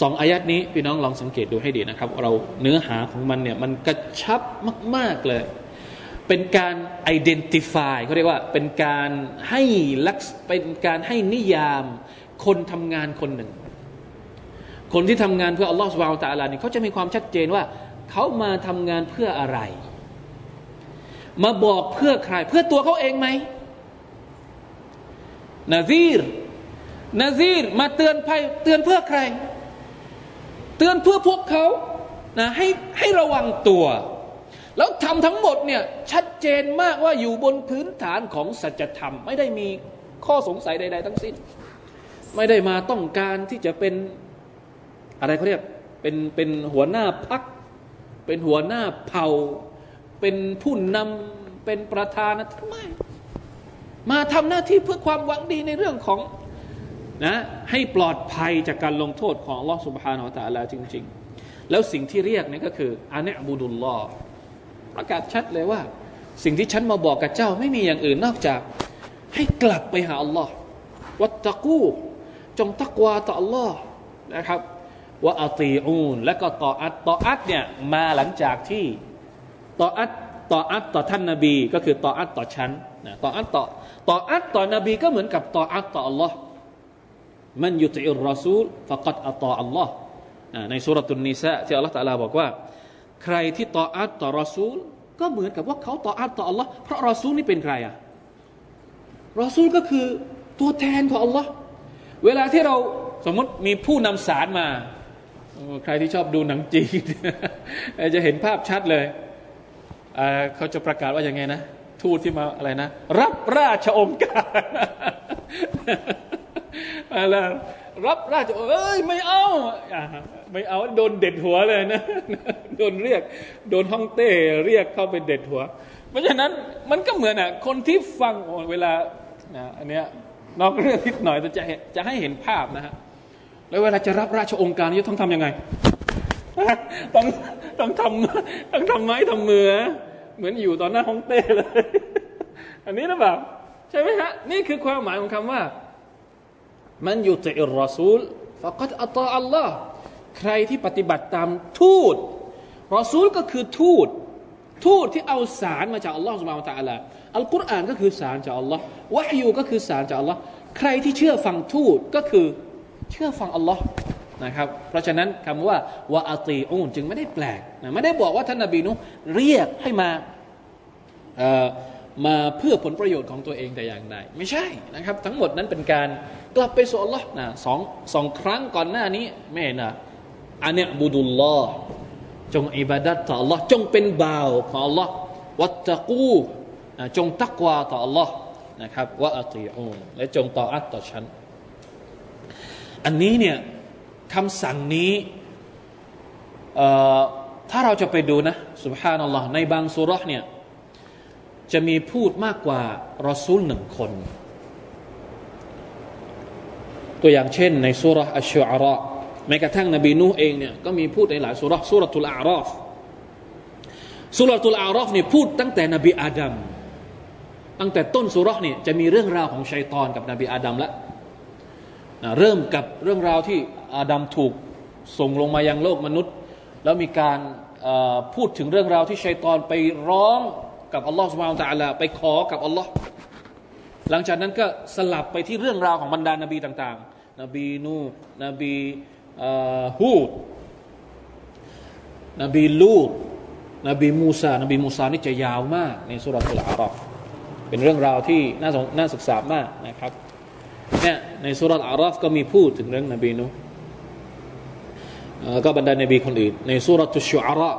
สองอายัดนี้พี่น้องลองสังเกตดูให้ดีนะครับ เราเนื้อหาของมันเนี่ยมันกระชับมาก ๆเลย เป็นการ identify เขาเรียกว่าเป็นการให้ลักษเป็นการให้นิยามคนทำงานคนหนึ่ง คนที่ทำงานเพื่ออัลลอฮฺสุบานตะลานี่เขาจะมีความชัดเจนว่าเขามาทำงานเพื่ออะไร มาบอกเพื่อใคร เพื่อตัวเขาเองไหมนาซีรนาซีรมาเตือนภัยเตือนเพื่อใคร เตือนเพื่อพวกเขานะให้ให้ระวังตัว แล้วทำทั้งหมดเนี่ยชัดเจนมากว่าอยู่บนพื้นฐานของสัจธรรม ไม่ได้มีข้อสงสัยใด ๆ ทั้งสิ้น ไม่ได้มาต้องการที่จะเป็นอะไรเขาเรียกเป็นเป็นหัวหน้าพัก เป็นหัวหน้าเผ่า เป็นผู้นำเป็นประธานนะทำไมมาทำหน้าที่เพื่อความหวังดีในเรื่องของ นะให้ปลอดภัยจากการลงโทษของลอสุบฮานอัลตะลาจริง ๆ แล้วสิ่งที่เรียกนี่ก็คืออาเนบูดุลลอฮ์ประกาศชัดเลยว่า สิ่งที่ฉันมาบอกกับเจ้าไม่มีอย่างอื่นนอกจาก ให้กลับไปหาอัลลอฮ์วัตตะกูจงตักวาต่ออัลลอฮ์นะครับว่าอัตีอูนและก็ต่ออัตต่ออัตเนี่ยมาหลังจากที่ต่ออัตต่ออัตต่อท่านนาบี ก็คือต่ออัตต่อฉันนะต่ออัตต่อต่ออัตต่อนบีก็เหมือนกับต่ออัตต่ออัลลอฮ์ มันยุติอุรรอซูลฟะกัดอัตตออัลลอฮ์ในสุรตุนนิสะที่อัลลอฮ์ตะลาบอกว่า ใครที่ต่ออัตต่อรอซูล ก็เหมือนกับว่าเขาต่ออัตต่ออัลลอฮ์เพราะรอซูลนี่เป็นใครอะรอซูลก็คือตัวแทนของอัลลอฮ์เวลาที่เราสมมติมีผู้นำสารมา ใครที่ชอบดูหนังจีนจะเห็นภาพชัดเลยเขาจะประกาศว่าอย่างไงนะ ทูตที่มาอะไรนะ รับราชองค์การ อะไรรับราชเอ้ยไม่เอาไม่เอาโดนเด็ดหัวเลยนะโดนเรียก โดนห้องเต้เรียกเข้าไปเด็ดหัว เพราะฉะนั้นมันก็เหมือนอะคนที่ฟังเวลาอันเนี้ยนอกเรื่องนิดหน่อยจะจะให้เห็นภาพนะฮะแล้วเวลาจะรับราชองค์การจะต้องทำยังไงต้องต้องทำต้องทำไม้ทำมือ เหมือนอยู่ตอนหน้าห้องเต้เลย อันนี้นะแบบใช่ไหมฮะนี่คือความหมายของคำว่า มันยุติอิรรอซูลฟะกัดอัตอัลลอฮ์ใครที่ปฏิบัติตามทูตรอซูลก็คือทูต ทูตที่เอาสารมาจากอัลลอฮ์สุบานตะอัลลอัลกุรอานก็คือสารจากอัลลอฮ์วะฮยูก็คือสารจากอัลลอฮ์ใครที่เชื่อฟังทูตก็คือเชื่อฟังอัลลอฮ์นะครับ เพราะฉะนั้นคำว่าวะอัตีอูนจึงไม่ได้แปลกนะไม่ได้บอกว่าท่านนบีนุเรียกให้มาเอ่อ มาเพื่อผลประโยชน์ของตัวเองแต่อย่างใดไม่ใช่นะครับ ทั้งหมดนั้นเป็นการกลับไปสู่อัลลอฮ์นะสองสองครั้งก่อนหน้านี้ไม่นะอันเนี้ยบุดุลลอฮ์จงอิบาดัตต่อ Allah จงเป็นบ่าวของ Allah วัตตะกูจงตักวาต่อ Allah นะครับว่าอัติอูและจงต่ออัตต่อฉัน อันนี้เนี่ยคำสั่งนี้ถ้าเราจะไปดูนะสุบฮานัลลอฮ์ในบางสุรษเนี่ย จะมีพูดมากกว่ารอซูลหนึ่งคน ตัวอย่างเช่น ในสุรษอัชชุอาระแม้กระทั่งนบีนูเองเนี่ยก็มีพูดในหลายสุรษสุรตุลอารอฟสุรตุลอารอฟเนี่ยพูดตั้งแต่นบีอาดัมตั้งแต่ต้นสุรษเนี่ยจะมีเรื่องราวของชัยตอนกับนบีอาดัมล้วเริ่มกับเรื่องราวที่อาดัมถูกส่งลงมายังโลกมนุษย์ แล้วมีการพูดถึงเรื่องราวที่ชัยตอนไปร้อง กับอัลลอฮฺ سبحانه وتعالى ไปขอกับอัลลอฮ์หลังจากนั้นก็สลับไปที่เรื่องราวของบรรดานบีต่างๆ นบีนูห์ นบีฮูดนบีลูฏ นบีมูซานบีมูซานี่จะยาวมาก ใน سورة الأعراف เป็นเรื่องราวที่น่าน่าศึกษามากนะครับเนี่ยใน سورة الأعراف ก็มีพูดถึงเรื่องนบีนูห์ก็บรรดานบีคนอื่น ในสุรตุชูอาระ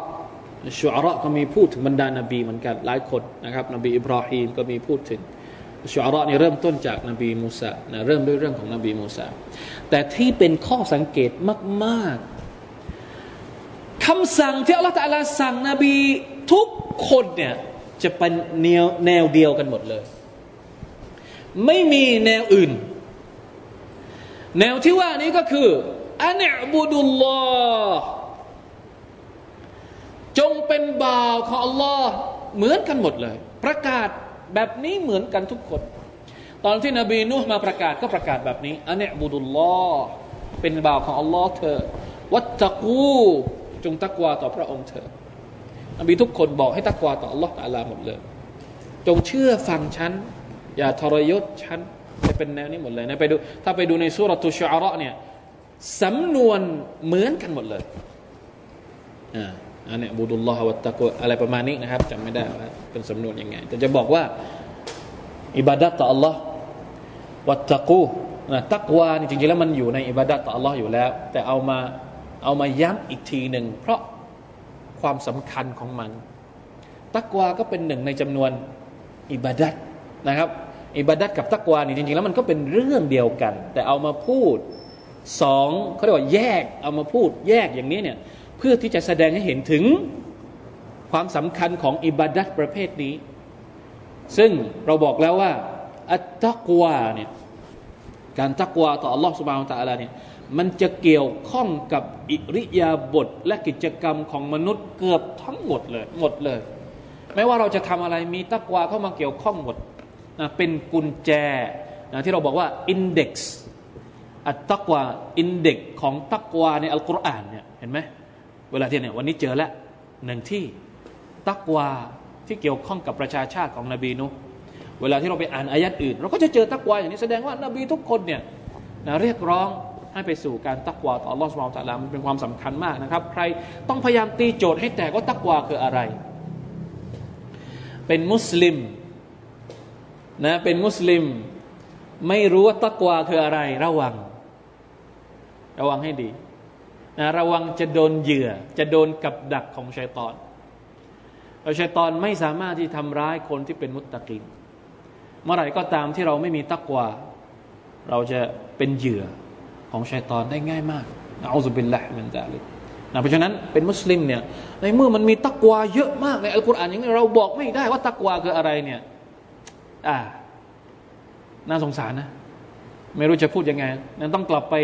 ชูอาระก็มีพูดถึงบรรดานบีเหมือนกันหลายคนนะครับ นบีอิบราฮิมก็มีพูดถึงชูอาระนี่เริ่มต้นจากนบีมูซานะเริ่มด้วยเรื่องของนบีมูซาแต่ที่เป็นข้อสังเกตมากๆคำสั่งที่อัลลอฮฺตาลาสั่งนบีทุกคนเนี่ยจะเป็นแนวแนวเดียวกันหมดเลย ไม่มีแนวอื่น แนวที่ว่านี้ก็คืออันบุดุลลอฮ์ จงเป็นบ่าวของอัลลอฮ์เหมือนกันหมดเลย ประกาศแบบนี้เหมือนกันทุกคน ตอนที่นบีนูห์มาประกาศก็ประกาศแบบนี้อันเนบุดุลลอฮ์เป็นบ่าวของอัลลอฮ์เธอ วัตตะกูจงตักวาต่อพระองค์เธอนบีทุกคนบอกให้ตักวาต่ออัลลอฮ์ตาลาหมดเลย จงเชื่อฟังฉัน อย่าทรยศฉันจะเป็นแนวนี้หมดเลยนะไปดูถ้าไปดูในสุรทูชอาระเนี่ยสำนวนเหมือนกันหมดเลยอ่า อันนี้บูดุลลอฮฺวัตตะกุอะไรประมาณนี้นะครับจำไม่ได้ว่าเป็นสำนวนยังไง แต่จะบอกว่า อิบาดัตต่อ Allah วัตตะกูนะตักวานจริงๆแล้วมันอยู่ในอิบาดัตต่อ Allah อยู่แล้ว แต่เอามาเอามาย้ำอีกทีหนึ่งเพราะความสำคัญของมัน ตักวาก็เป็นหนึ่งในจำนวนอิบาดัตนะครับอิบาดัตกับตักวานี่จริงๆแล้วมันก็เป็นเรื่องเดียวกัน แต่เอามาพูดสองเขาเรียกว่าแยกเอามาพูดแยกอย่างนี้เนี่ย เพื่อที่จะแสดงให้เห็นถึงความสำคัญของอิบาดัตประเภทนี้ ซึ่งเราบอกแล้วว่า อัตตะกวาเนี่ยการตักวาต่ออัลลอฮ์สุบานตะอัลาเนี่ยมันจะเกี่ยวข้องกับอิริยาบถและกิจกรรมของมนุษย์เกือบทั้งหมดเลยหมดเลย ไม่ว่าเราจะทำอะไรมีตักวาเข้ามาเกี่ยวข้องหมดนะเป็นกุญแจนะที่เราบอกว่าอินเด็กซ์อัตตักวาอินเด็กของตักวาในอัลกุรอานเนี่ยเห็นไหม เวลาที่เนี่ยวันนี้เจอแล้วหนึ่งที่ตักวาที่เกี่ยวข้องกับประชาชาติของนบีนุเวลาที่เราไปอ่านอายัดอื่น เราก็จะเจอตักวาอย่างนี้แสดงว่านบีทุกคนเนี่ยนะเรียกร้องให้ไปสู่การตักวาต่ออัลอฮฺสุบไบร์ตะลามันเป็นความสำคัญมากนะครับ ใครต้องพยายามตีโจทย์ให้แตกว่าตักวาคืออะไร เป็นมุสลิมนะเป็นมุสลิม ไม่รู้ว่าตักวาคืออะไรระวัง ระวังให้ดี นะระวังจะโดนเหยื่อ จะโดนกับดักของชัยตอนเราชัยตอนไม่สามารถที่ทำร้ายคนที่เป็นมุตตะกิน เมื่อไหร่ก็ตามที่เราไม่มีตักวาเราจะเป็นเหยื่อของชัยตอนได้ง่ายมากนะอัลลอฮฺบิลละมันจะเลยนะเพราะฉะนั้นเป็นมุสลิมเนี่ยในเมื่อมันมีตักวาเยอะมากในอัลกุรอานอย่างนี้เราบอกไม่ได้ว่าตักวาคืออะไรเนี่ยอ่าน่าสงสารนะ ไม่รู้จะพูดยังไงนั้นต้องกลับไป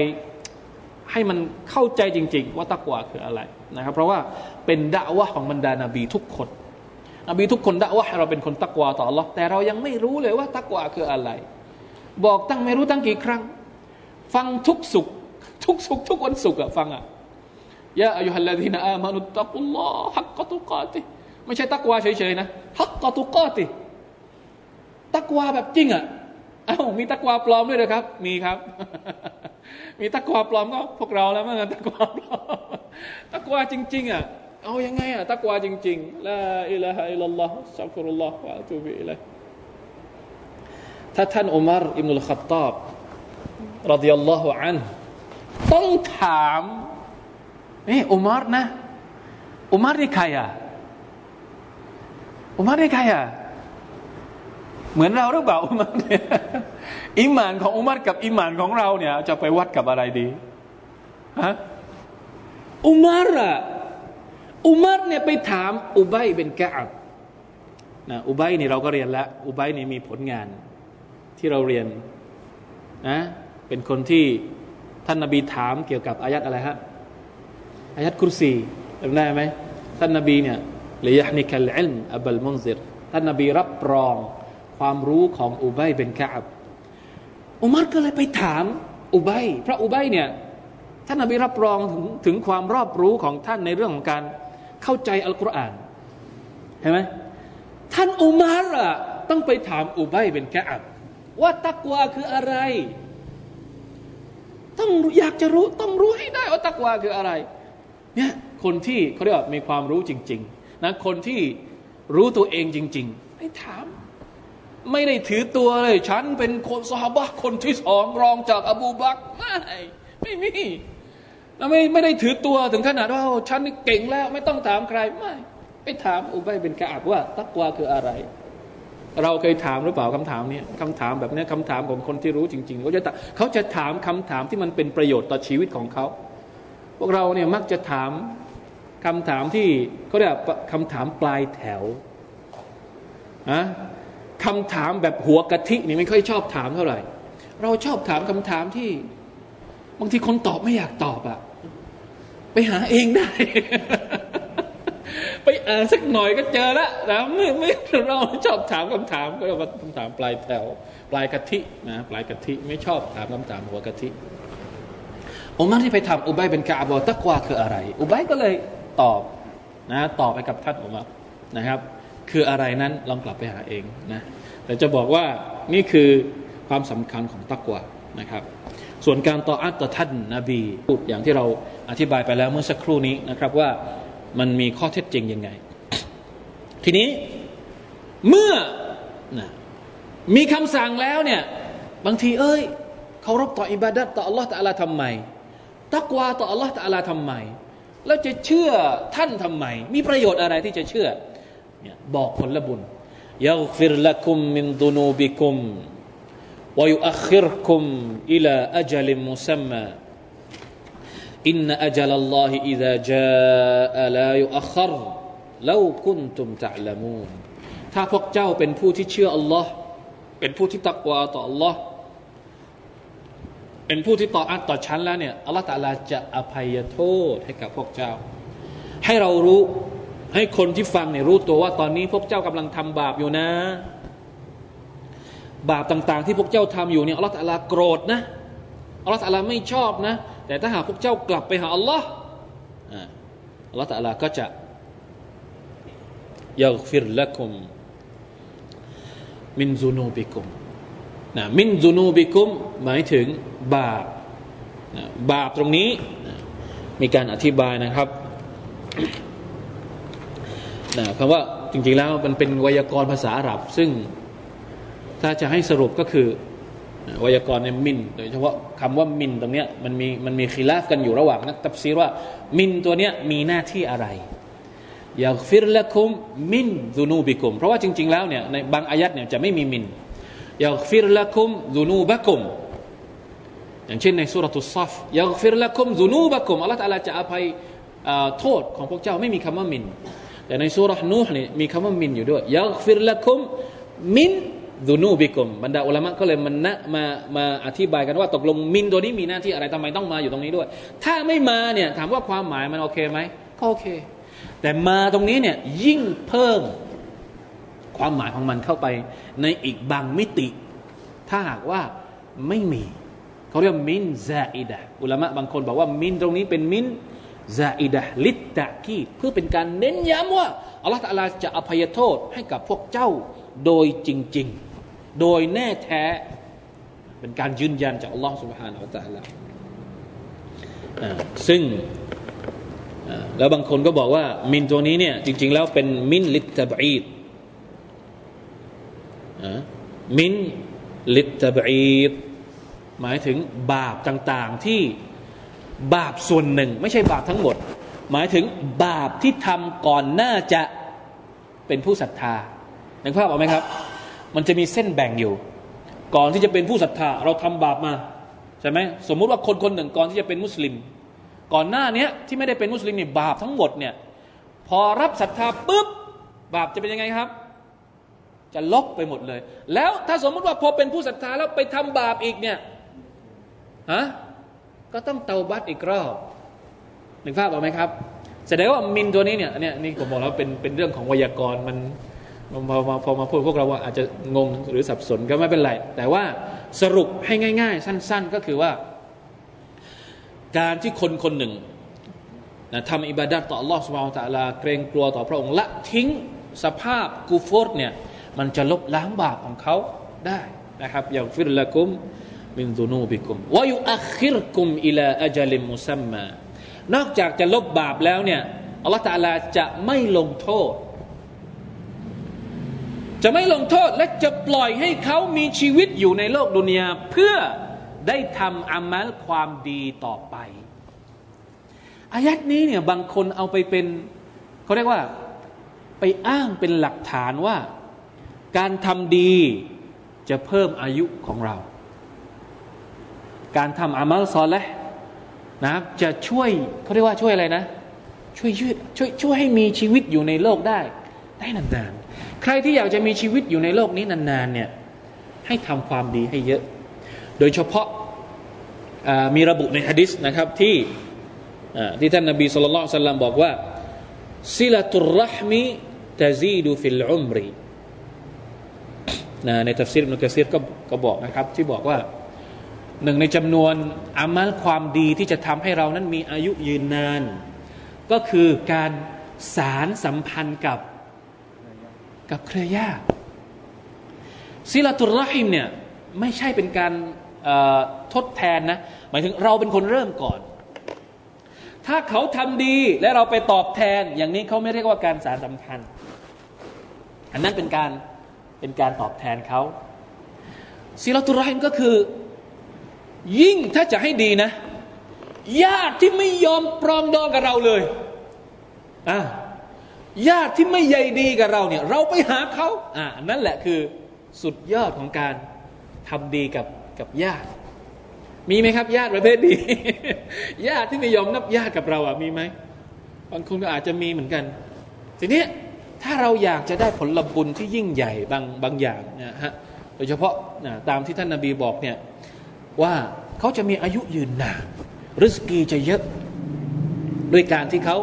ให้มันเข้าใจจริง ๆ ว่าตักวาคืออะไรนะครับ เพราะว่าเป็นดะวะของบรรดานาบีทุกคนนบีทุกคนดะวะเราเป็นคนตักวาต่อ Allah แต่เรายังไม่รู้เลยว่าตักวาคืออะไร บอกตั้งไม่รู้ตั้งกี่ครั้ง ฟังทุกสุข ทุกสุข ทุกวันสุขอะฟังอะยะอายุฮัลลาดีนอามานุตักุลลอฮ์ฮักกตุกาติไม่ใช่ตักวาเฉยๆนะฮักกตุกาติตักวาแบบจริงอะ อ้าวมีตะกวาปลอมด้วยเลยครับ มีครับ มีตะกวาปลอมก็พวกเราแล้วมั้งตะกวาปลอมตะกวาจริง ๆ อะ เอายังไงอะตะกวาจริงๆลาอิลาฮะอิลลัลลอฮ์สักฟุรุลลอฮ์วะตูบิอิลัยถ้าท่านอุมารอิบนุลขัตตาบรดิยัลลอฮุอันต้องถามนี่อุมารนะอุมารนี่ใครอะอุมารนี่ใครอะ เหมือนเราหรือเปล่าอุมารเนี่ยอิมานของอุมารกับอิมานของเราเนี่ย จะไปวัดกับอะไรดีฮะอุมารอะอุมารเนี่ยไปถามอุบัยเป็นกะอับนะอุบัยนี่เราก็เรียนแล้ว อุบัยนี่มีผลงานที่เราเรียนนะเป็นคนที่ท่านนบีถามเกี่ยวกับอายัดอะไรฮะอายัดคุรซีจำได้ไหมท่านนบีเนี่ยเลยยะนิคัลอิลมอับลมุนซิรท่านนบีรับรอง ความรู้ของอุบัยเป็นกะอับอุมัรก็เลยไปถามอุบัยพระอุบัยเนี่ยท่านนบีรับรองถึงถึงความรอบรู้ของท่านในเรื่องของการเข้าใจอัลกุรอานเห็นไหมท่านอุมัรอะต้องไปถามอุบัยเป็นกะอับว่าตักวาคืออะไร ต้องอยากจะรู้ต้องรู้ให้ได้ว่าตักวาคืออะไรเนี่ยคนที่เขาเรียกว่ามีความรู้จริง ๆนะคนที่รู้ตัวเองจริงๆให้ถาม ไม่ได้ถือตัวเลย ฉันเป็นคนสฮาบะคนที่สองรองจากอบูบักไม่ไม่มีแล้วไม่ไม่ได้ถือตัวถึงขนาดว่าฉันเก่งแล้ว ไม่ต้องถามใครไม่ไปถามอุบัยเป็นกะอับว่า ตักวาคืออะไร เราเคยถามหรือเปล่าคำถามนี้คำถามแบบนี้คำถามของคนที่รู้จริงๆเขาจะเขาจะถามคำถามที่มันเป็นประโยชน์ต่อชีวิตของเขาพวกเราเนี่ยมักจะถามคำถามที่เขาเรียกคำถามปลายแถวนะ คำถามแบบหัวกะทินี่ไม่ค่อยชอบถามเท่าไหร่ เราชอบถามคำถามที่ บางทีคนตอบไม่อยากตอบอะไปหาเองได้ ไปอ่านสักหน่อยก็เจอล้วนะไม่ไม่เราชอบถามคำถามก็เรียกว่าคำถามปลายแถวปลายกะทินะปลายกะทิไม่ชอบถามคำถามหัวกะทิอุมัรที่ไปทำอุบัยเป็นกาบอตักวาคืออะไร อุบัยก็เลยตอบนะตอบไปกับท่านอุมัรนะครับ คืออะไรนั้นลองกลับไปหาเองนะแต่จะบอกว่านี่คือความสำคัญของตักวานะครับ ส่วนการต่ออัตต่อท่านนาบีพูดอย่างที่เราอธิบายไปแล้วเมื่อสักครู่นี้นะครับว่ามันมีข้อเท็จจริงยังไง ทีนี้เมื่อนะมีคำสั่งแล้วเนี่ยบางทีเอ้ยเคารพต่ออิบาดัตต่ออัลลอฮฺตะลาทำไม ตักวาต่ออัลลอฮฺตะลาทำไม แล้วจะเชื่อท่านทำไม มีประโยชน์อะไรที่จะเชื่อ เนี่ยบอกผลบุญยักฟิรละคุมมินดุนูบิคุมวยุอัครคุมอิลาอัจลิมุซัมมาอินนอัจลลอฮิอิดะจาลายุอัครลาคุนตุมตะลามูนถ้าพวกเจ้าเป็นผู้ที่เชื่ออัลลอฮ์เป็นผู้ที่ตักวาต่ออัลลอฮ์เป็นผู้ที่ต่ออัตต่อชั้นแล้วเนี่ยอัลลอฮ์ตาลาจะอภัยโทษให้กับพวกเจ้า ให้เรารู้ ให้คนที่ฟังเนี่ยรู้ตัวว่าตอนนี้พวกเจ้ากำลังทำบาปอยู่นะ บาปต่างๆ ที่พวกเจ้าทำอยู่เนี่ยอัลลอฮ์ตาลาโกรธนะอัลลอฮ์ตาลาไม่ชอบนะ แต่ถ้าหากพวกเจ้ากลับไปหาอัลลอฮ์อัลลอฮ์ตะลาก็จะยักฟิรละคุมมินซูนูบิคุมนะมินซูนูบิคุมหมายถึงบาปนะบาปตรงนี้นะมีการอธิบายนะครับ นะคำว่าจริงๆแล้วมันเป็นไวยากรณ์ภาษาอาหรับ ซึ่งถ้าจะให้สรุปก็คือไวยากรณ์เนี่ยมิน โดยเฉพาะคำว่ามินตรงเนี้ยมันมีมันมีคีลาฟกันอยู่ระหว่างนักตับซีว่า มินตัวเนี้ยมีหน้าที่อะไรيغفر لكم من ذنوبكم เพราะว่าจริง ๆ แล้วเนี่ยในบางอายัดเนี่ยจะไม่มีมินอย่าฟิรละคุมดูนูบะคุมอย่างเช่นในสุรทุสซัฟอยาฟิรละคุมดูนูบะคุมอัลลอฮฺจะอภัยโทษของพวกเจ้าไม่มีคำว่า من แต่ใน سورة نوح นี่มีคำว่า من อยู่ด้วย يغفر لكمมินดูนูบิกมบรรดาอุลามะก็เลยมันนะมามาอธิบายกันว่าตกลงมินตัวนี้มีหน้าที่อะไรทำไมต้องมาอยู่ตรงนี้ด้วย ถ้าไม่มาเนี่ยถามว่าความหมายมันโอเคไหมก็โอเค แต่มาตรงนี้เนี่ยยิ่งเพิ่มความหมายของมันเข้าไปในอีกบางมิติ ถ้าหากว่าไม่มี เขาเรียกมินซาอิดะอุลามะบางคนบอกว่ามินตรงนี้เป็นมิน ซาอิดะลิตตะกีเพื่อเป็นการเน้นย้ำว่าอัลลอฮฺ تعالى จะอภัยโทษให้กับพวกเจ้าโดยจริง ๆ โดยแน่แท้เป็นการยืนยันจากอัลลอฮฺ سبحانه وتعالى ซึ่งแล้วบางคนก็บอกว่า من ตัวนี้เนี่ยจริง ๆ แล้วเป็น من للتبعيض من للتبعيض หมายถึงบาปต่าง ๆที่ บาปส่วนหนึ่ง ไม่ใช่บาปทั้งหมด หมายถึงบาปที่ทำก่อนหน้าจะเป็นผู้ศรัทธานึกภาพออกไหมครับ มันจะมีเส้นแบ่งอยู่ ก่อนที่จะเป็นผู้ศรัทธา เราทำบาปมาใช่ไหมสมมุติว่าคนคนหนึ่งก่อนที่จะเป็นมุสลิม ก่อนหน้านี้ที่ไม่ได้เป็นมุสลิมเนี่ยบาปทั้งหมดเนี่ยพอรับศรัทธาปุ๊บบาปจะเป็นยังไงครับ จะลบไปหมดเลย แล้วถ้าสมมุติว่าพอเป็นผู้ศรัทธาแล้วไปทำบาปอีกเนี่ยฮะ ก็ต้องเตาบัตอีกรอบหนึ่งภาพออกไหมครับแสดงว่ามินตัวนี้เนี่ยเนี่ยนี่ผมบอกแล้วเป็นเป็นเรื่องของไวยากรมันพอมาพอมาพูดพวกเราว่าอาจจะงงหรือสับสนก็ไม่เป็นไร แต่ว่าสรุปให้ง่าย ๆ สั้น ๆ ก็คือว่า การที่คนคนหนึ่งนะทำอิบาดัตต่อ Allah s u b h a n a เกรงกลัวต่อพระองค์ละทิ้งสภาพกูฟอดเนี่ย มันจะลบล้างบาปของเขาได้นะครับอย่างฟิรละกุม มินซุนูบิกุมวายุอัคิรกุมอิลาอัจลิมมุซัมมานอกจากจะลบบาปแล้วเนี่ยอัลลอฮฺตาลาจะไม่ลงโทษ จะไม่ลงโทษและจะปล่อยให้เขามีชีวิตอยู่ในโลกดุนยาเพื่อได้ทำอามัลความดีต่อไปอายัดนี้เนี่ยบางคนเอาไปเป็นเขาเรียกว่าไปอ้างเป็นหลักฐานว่า การทำดีจะเพิ่มอายุของเรา การทำอามัลซอลและนะครับ จะช่วยเขาเรียกว่าช่วยอะไรนะ ช่วยช่วยช่วยช่วยให้มีชีวิตอยู่ในโลกได้ ได้นานๆ ใครที่อยากจะมีชีวิตอยู่ในโลกนี้นานๆเนี่ยให้ทำความดีให้เยอะ โดยเฉพาะมีระบุในฮะดิษนะครับที่ที่ท่านนบีสุลต่านลัมบอกว่าซิลตุรรหมีตะซีดูฟิลอุมรีในทัฟซีรนุกะซีรก็ก็บอกนะครับที่บอกว่า หนึ่งในจำนวนอามัลความดีที่จะทำให้เรานั้นมีอายุยืนนาน ก็คือการสารสัมพันธ์กับกับเครือญาติซิลาตุรหิมเนี่ยไม่ใช่เป็นการทดแทนนะ หมายถึงเราเป็นคนเริ่มก่อน ถ้าเขาทำดีและเราไปตอบแทน อย่างนี้เขาไม่เรียกว่าการสารสัมพันธ์ อันนั้นเป็นการเป็นการตอบแทนเขาซิลาตุรหิมก็คือ ยิ่งถ้าจะให้ดีนะ ญาติที่ไม่ยอมปรองดองกับเราเลยอ่าญาติที่ไม่ใยดีกับเราเนี่ย เราไปหาเขาอ่านั่นแหละคือสุดยอดของการทำดีกับกับญาติ มีไหมครับ ญาติประเภทดี ญาติที่ไม่ยอมนับญาติกับเราอะมีไหมบางคนก็อาจจะมีเหมือนกัน ทีนี้ถ้าเราอยากจะได้ผลบุญที่ยิ่งใหญ่บางบางอย่างนะฮะโดยเฉพาะนะตามที่ท่านนาบีบอกเนี่ย ว่าเขาจะมีอายุยืนนานรุสกีจะเยอะด้วยการที่เขา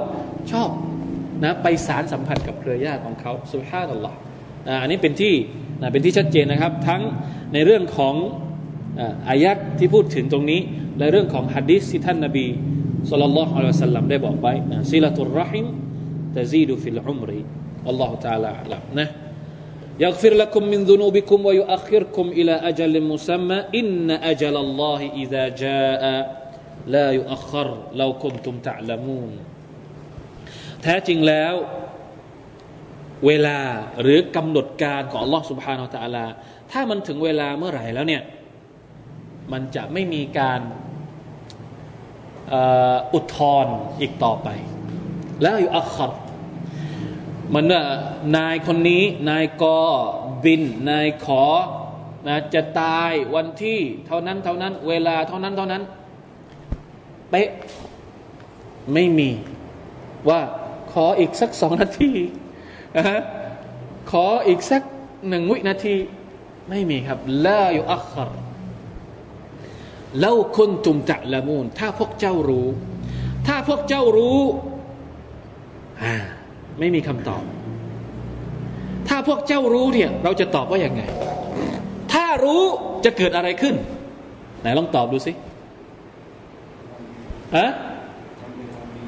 ชอบนะไปสารสัมผัสกับเครือญาติของเขาสุภาพตลอดอันนี้เป็นที่เป็นที่ชัดเจนนะครับ ทั้งในเรื่องของอายักที่พูดถึงตรงนี้ และเรื่องของฮัดดิสที่ท่านนาบีสุลต่านละอัลลอฮ์สัลลัมได้บอกไว้นะซิลาตุรรหิมตะซีดูฟิลอุมรีอัลลอฮฺตาลาอัลลนะ يغفر لكم من ذنوبكم ويؤخركم إلى أجل مسمى إن أجل الله إذا جاء لا يؤخر لو كنتم تعلمون แท้จริงแล้ว เวลาหรือกำหนดการของ Allah سبحانه และ تعالى ถ้ามันถึงเวลาเมื่อไหร่แล้วเนี่ยมันจะไม่มีการอุทธรอีกต่อไป แล้วอยู่อัคร หมันว่านายคนนี้ นายกอบิน นายขอนะจะตายวันที่เท่านั้นเท่านั้น เวลาเท่านั้นเท่านั้น เป๊ะไม่มี ว่าขออีกสักสองนาทีนะขออีกสักหนึ่งวินาที ไม่มีครับลาอยู่อัครเล่าคนตุมจะละมูลถ้าพวกเจ้ารู้ ถ้าพวกเจ้ารู้อ่า ไม่มีคำตอบ ถ้าพวกเจ้ารู้เนี่ย เราจะตอบว่าอย่างไง ถ้ารู้จะเกิดอะไรขึ้น ไหนลองตอบดูสิฮะ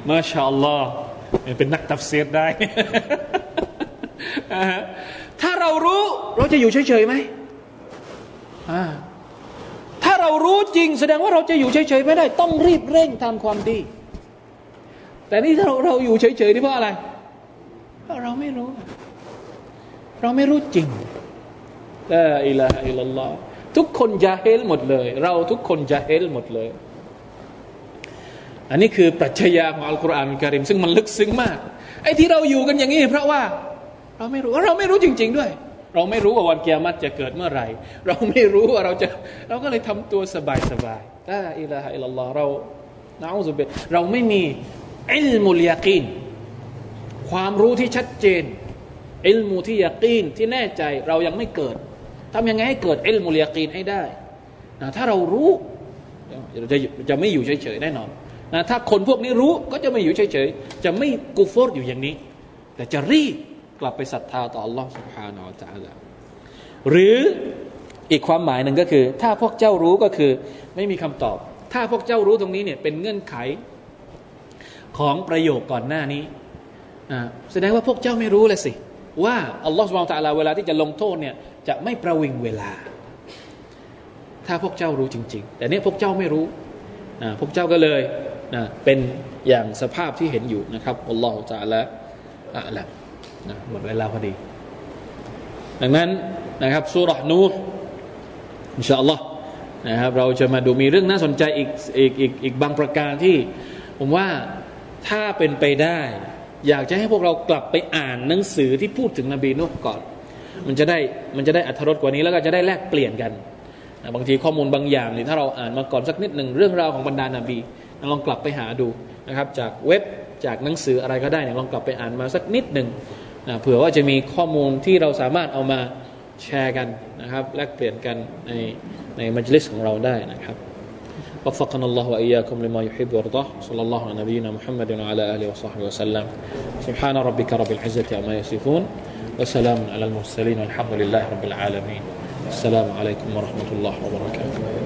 มาชาอัลลอฮ์เป็นนักตัฟเซียดได้ ถ้าเรารู้เราจะอยู่เฉยๆไหมถ้ารู้จริง แสดงว่าเราจะอยู่เฉยๆไม่ได้ ต้องรีบเร่งทำความดี แต่นี่ถ้าเราเราอยู่เฉยๆนี่เพราะอะไร เราะเราไม่รู้ เราไม่รู้จริงลาอิลาฮะอิลลอฮทุกคนจะเฮลหมดเลย เราทุกคนจะเฮลหมดเลย อันนี้คือปรัชญาของอัลกุรอานการิม ซึ่งมันลึกซึ้งมาก ไอ้ที่เราอยู่กันอย่างนี้ เพราะว่า เราไม่รู้เราไม่รู้จริง ๆ ด้วย เราไม่รู้ว่าวันเกียรติจะเกิดเมื่อไหร่ เราไม่รู้ว่าเราจะ เราก็เลยทำตัวสบายสบายลาอิลาฮะอิลลอฮเรานะอุบิเราไม่มีอิลมุลยากีน ความรู้ที่ชัดเจนอิลมูที่ยากีนที่แน่ใจเรายังไม่เกิดทำยังไงให้เกิดอิลมุลยากีนให้ได้นะถ้าเรารู้เราจะจะไม่อยู่เฉยๆแน่นอนนะถ้าคนพวกนี้รู้ก็จะไม่อยู่เฉยๆจะไม่กูฟอร์อยู่อย่างนี้ แต่จะรีบกลับไปศรัทธาต่อ Allah سبحانه และ تعالى หรืออีกความหมายหนึ่งก็คือ ถ้าพวกเจ้ารู้ก็คือไม่มีคำตอบ ถ้าพวกเจ้ารู้ตรงนี้เนี่ยเป็นเงื่อนไขของประโยคก่อนหน้านี้ แสดงว่าพวกเจ้าไม่รู้เลยสิ ว่าอัลลอฮฺสุบานตะลาเวลาที่จะลงโทษเนี่ยจะไม่ประวิงเวลา ถ้าพวกเจ้ารู้จริง ๆ แต่เนี้ยพวกเจ้าไม่รู้นะพวกเจ้าก็เลยนะเป็นอย่างสภาพที่เห็นอยู่นะครับอัลลอฮฺจะละอะละนะหมดเวลาพอดี ดังนั้นนะครับสุรนูอินชาอัลลอฮ์นะครับเราจะมาดูมีเรื่องน่าสนใจอีกอีกอีกอีกบางประการที่ ผมว่าถ้าเป็นไปได้ อยากจะให้พวกเรากลับไปอ่านหนังสือที่พูดถึงนบีนุก่อน มันจะได้มันจะได้อัธรสกว่านี้แล้วก็จะได้แลกเปลี่ยนกันบางทีข้อมูลบางอย่างนี่ถ้าเราอ่านมาก่อนสักนิดหนึ่งเรื่องราวของบรรดานาบีลองกลับไปหาดูนะครับ จากเว็บจากหนังสืออะไรก็ได้เนี่ยลองกลับไปอ่านมาสักนิดหนึ่งนะเผื่อว่าจะมีข้อมูลที่เราสามารถเอามาแชร์กันนะครับ แลกเปลี่ยนกันในในมัจลิสของเราได้นะครับ وفقنا الله وإياكم لما يحب ويرضاه. صلى الله على نبينا محمد وعلى آله وصحبه وسلم. سبحان ربك رب العزة عما يصفون. وسلام على المرسلين والحمد لله رب العالمين. السلام عليكم ورحمة الله وبركاته.